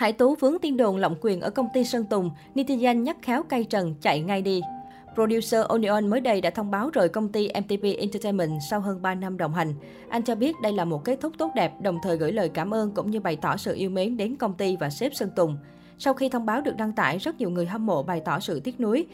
Hải Tú vướng tin đồn lộng quyền ở công ty Sơn Tùng, netizen nhắc khéo cay trần chạy ngay đi. Producer Onion mới đây đã thông báo rời công ty MTP Entertainment sau hơn 3 năm đồng hành. Anh cho biết đây là một kết thúc tốt đẹp, đồng thời gửi lời cảm ơn cũng như bày tỏ sự yêu mến đến công ty và sếp Sơn Tùng. Sau khi thông báo được đăng tải, rất nhiều người hâm mộ bày tỏ sự tiếc nuối,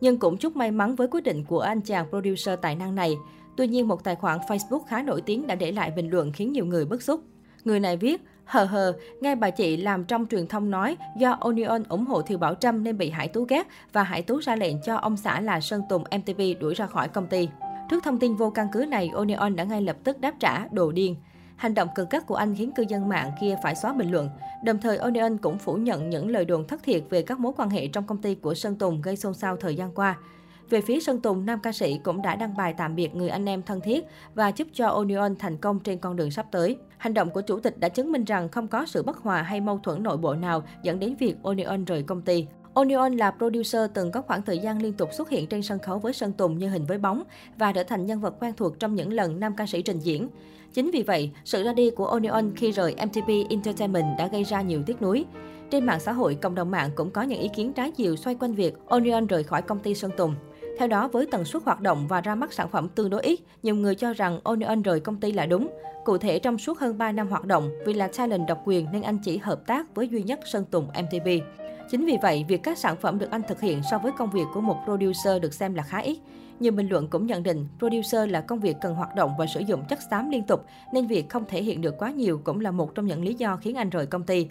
nhưng cũng chúc may mắn với quyết định của anh chàng producer tài năng này. Tuy nhiên, một tài khoản Facebook khá nổi tiếng đã để lại bình luận khiến nhiều người bức xúc. Người này viết, hờ hờ, nghe bà chị làm trong truyền thông nói do Onion ủng hộ Thiều Bảo Trâm nên bị Hải Tú ghét và Hải Tú ra lệnh cho ông xã là Sơn Tùng MTV đuổi ra khỏi công ty. Trước thông tin vô căn cứ này, Onion đã ngay lập tức đáp trả đồ điên. Hành động cực cắt của anh khiến cư dân mạng kia phải xóa bình luận. Đồng thời, Onion cũng phủ nhận những lời đồn thất thiệt về các mối quan hệ trong công ty của Sơn Tùng gây xôn xao thời gian qua. Về phía Sơn Tùng, nam ca sĩ cũng đã đăng bài tạm biệt người anh em thân thiết và chúc cho Onion thành công trên con đường sắp tới. Hành động của chủ tịch đã chứng minh rằng không có sự bất hòa hay mâu thuẫn nội bộ nào dẫn đến việc Onion rời công ty. Onion là producer từng có khoảng thời gian liên tục xuất hiện trên sân khấu với Sơn Tùng như hình với bóng và trở thành nhân vật quen thuộc trong những lần nam ca sĩ trình diễn. Chính vì vậy, sự ra đi của Onion khi rời MTP Entertainment đã gây ra nhiều tiếc nuối. Trên mạng xã hội, cộng đồng mạng cũng có những ý kiến trái chiều xoay quanh việc Onion rời khỏi công ty Sơn Tùng. Theo đó, với tần suất hoạt động và ra mắt sản phẩm tương đối ít, nhiều người cho rằng Onion rời công ty là đúng. Cụ thể, trong suốt hơn 3 năm hoạt động, vì là talent độc quyền nên anh chỉ hợp tác với duy nhất Sơn Tùng MTV. Chính vì vậy, việc các sản phẩm được anh thực hiện so với công việc của một producer được xem là khá ít. Nhiều bình luận cũng nhận định producer là công việc cần hoạt động và sử dụng chất xám liên tục, nên việc không thể hiện được quá nhiều cũng là một trong những lý do khiến anh rời công ty.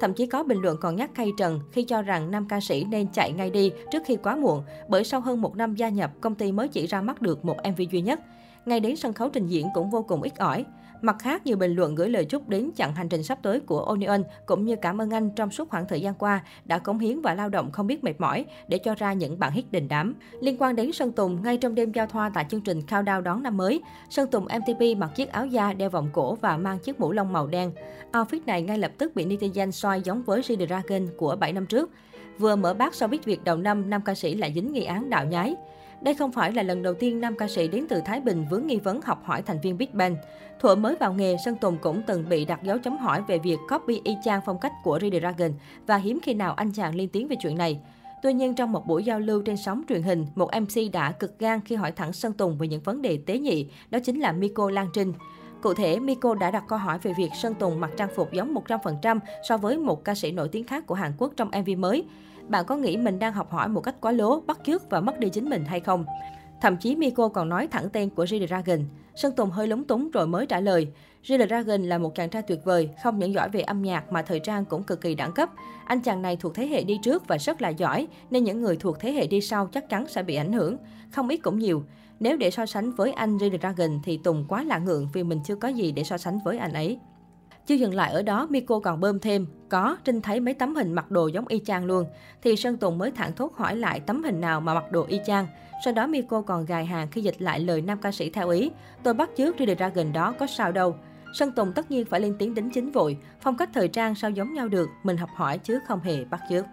Thậm chí có bình luận còn nhắc khay trần khi cho rằng nam ca sĩ nên chạy ngay đi trước khi quá muộn, bởi sau hơn một năm gia nhập, công ty mới chỉ ra mắt được một MV duy nhất. Ngay đến sân khấu trình diễn cũng vô cùng ít ỏi. Mặt khác, nhiều bình luận gửi lời chúc đến chặng hành trình sắp tới của Onion cũng như cảm ơn anh trong suốt khoảng thời gian qua đã cống hiến và lao động không biết mệt mỏi để cho ra những bản hit đình đám. Liên quan đến Sơn Tùng, ngay trong đêm giao thoa tại chương trình Countdown đón năm mới, Sơn Tùng MTP mặc chiếc áo da đeo vòng cổ và mang chiếc mũ lông màu đen. Outfit này ngay lập tức bị netizen soi giống với G-Dragon của 7 năm trước. Vừa mở bát showbiz Việt đầu năm, nam ca sĩ lại dính nghi án đạo nhái. Đây không phải là lần đầu tiên nam ca sĩ đến từ Thái Bình vướng nghi vấn học hỏi thành viên Big Bang. Thuở mới vào nghề, Sơn Tùng cũng từng bị đặt dấu chấm hỏi về việc copy y chang phong cách của Red Dragon và hiếm khi nào anh chàng lên tiếng về chuyện này. Tuy nhiên, trong một buổi giao lưu trên sóng truyền hình, một MC đã cực gan khi hỏi thẳng Sơn Tùng về những vấn đề tế nhị, đó chính là Miko Lan Trinh. Cụ thể, Miko đã đặt câu hỏi về việc Sơn Tùng mặc trang phục giống 100% so với một ca sĩ nổi tiếng khác của Hàn Quốc trong MV mới. Bạn có nghĩ mình đang học hỏi một cách quá lố, bắt chước và mất đi chính mình hay không? Thậm chí Miko còn nói thẳng tên của G-Dragon. Sơn Tùng hơi lúng túng rồi mới trả lời. Jill Dragon là một chàng trai tuyệt vời, không những giỏi về âm nhạc mà thời trang cũng cực kỳ đẳng cấp. Anh chàng này thuộc thế hệ đi trước và rất là giỏi, nên những người thuộc thế hệ đi sau chắc chắn sẽ bị ảnh hưởng. Không ít cũng nhiều. Nếu để so sánh với anh Jill Dragon thì Tùng quá là ngượng vì mình chưa có gì để so sánh với anh ấy. Chưa dừng lại ở đó, Miko còn bơm thêm. Có, Trinh thấy mấy tấm hình mặc đồ giống y chang luôn. Thì Sơn Tùng mới thẳng thốt hỏi lại tấm hình nào mà mặc đồ y chang. Sau đó Miko còn gài hàng khi dịch lại lời nam ca sĩ theo ý. Tôi bắt chước G-Dragon đó có sao đâu. Sơn Tùng tất nhiên phải lên tiếng đính chính vội. Phong cách thời trang sao giống nhau được, mình học hỏi chứ không hề bắt chước.